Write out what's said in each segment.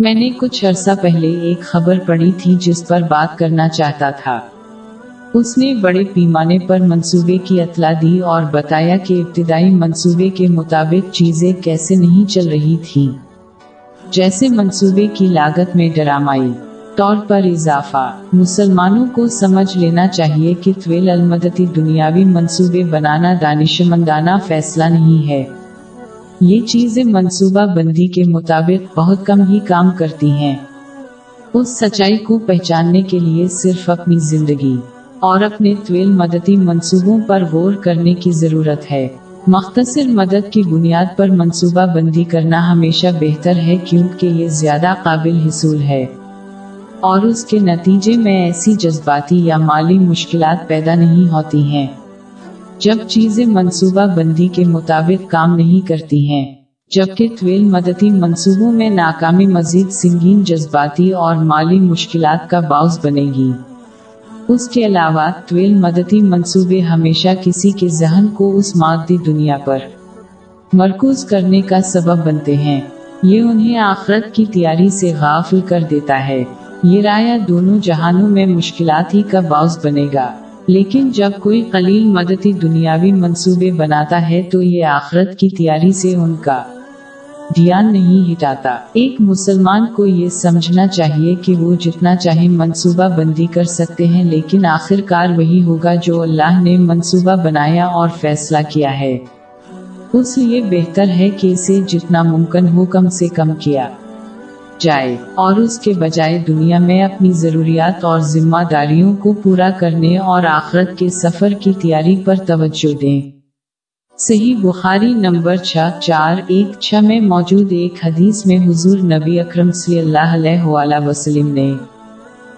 میں نے کچھ عرصہ پہلے ایک خبر پڑھی تھی جس پر بات کرنا چاہتا تھا۔ اس نے بڑے پیمانے پر منصوبے کی اطلاع دی اور بتایا کہ ابتدائی منصوبے کے مطابق چیزیں کیسے نہیں چل رہی تھی جیسے منصوبے کی لاگت میں ڈرامائی، طور پر اضافہ، مسلمانوں کو سمجھ لینا چاہیے کہ طویل المدتی دنیاوی منصوبے بنانا دانش مندانہ فیصلہ نہیں ہے۔ یہ چیزیں منصوبہ بندی کے مطابق بہت کم ہی کام کرتی ہیں۔ اس سچائی کو پہچاننے کے لیے صرف اپنی زندگی اور اپنے طویل مدتی منصوبوں پر غور کرنے کی ضرورت ہے۔ مختصر مدد کی بنیاد پر منصوبہ بندی کرنا ہمیشہ بہتر ہے کیونکہ یہ زیادہ قابل حصول ہے۔ اور اس کے نتیجے میں ایسی جذباتی یا مالی مشکلات پیدا نہیں ہوتی ہیں۔ جب چیزیں منصوبہ بندی کے مطابق کام نہیں کرتی ہیں، جبکہ طویل مدتی منصوبوں میں ناکامی مزید سنگین جذباتی اور مالی مشکلات کا باعث بنے گی۔ اس کے علاوہ، طویل مدتی منصوبے ہمیشہ کسی کے ذہن کو اس مادی دنیا پر مرکوز کرنے کا سبب بنتے ہیں۔ یہ انہیں آخرت کی تیاری سے غافل کر دیتا ہے۔ یہ رایا دونوں جہانوں میں مشکلات ہی کا باعث بنے گا۔ لیکن جب کوئی قلیل مدتی دنیاوی منصوبے بناتا ہے تو یہ آخرت کی تیاری سے ان کا دھیان نہیں ہٹاتا۔ ایک مسلمان کو یہ سمجھنا چاہیے کہ وہ جتنا چاہے منصوبہ بندی کر سکتے ہیں، لیکن آخر کار وہی ہوگا جو اللہ نے منصوبہ بنایا اور فیصلہ کیا ہے۔ اس لیے بہتر ہے کہ اسے جتنا ممکن ہو کم سے کم کیا۔ جائے اور اس کے بجائے دنیا میں اپنی ضروریات اور ذمہ داریوں کو پورا کرنے اور آخرت کے سفر کی تیاری پر توجہ دیں۔ صحیح بخاری نمبر چھ، چار، ایک، چھ میں موجود ایک حدیث میں حضور نبی اکرم صلی اللہ علیہ وآلہ وسلم نے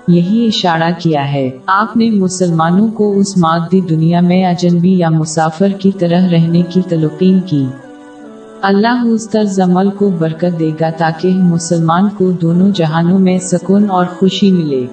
یہی اشارہ کیا ہے۔ آپ نے مسلمانوں کو اس مادی دنیا میں اجنبی یا مسافر کی طرح رہنے کی تلقین کی۔ اللہ اس طرز عمل کو برکت دے گا تاکہ مسلمان کو دونوں جہانوں میں سکون اور خوشی ملے۔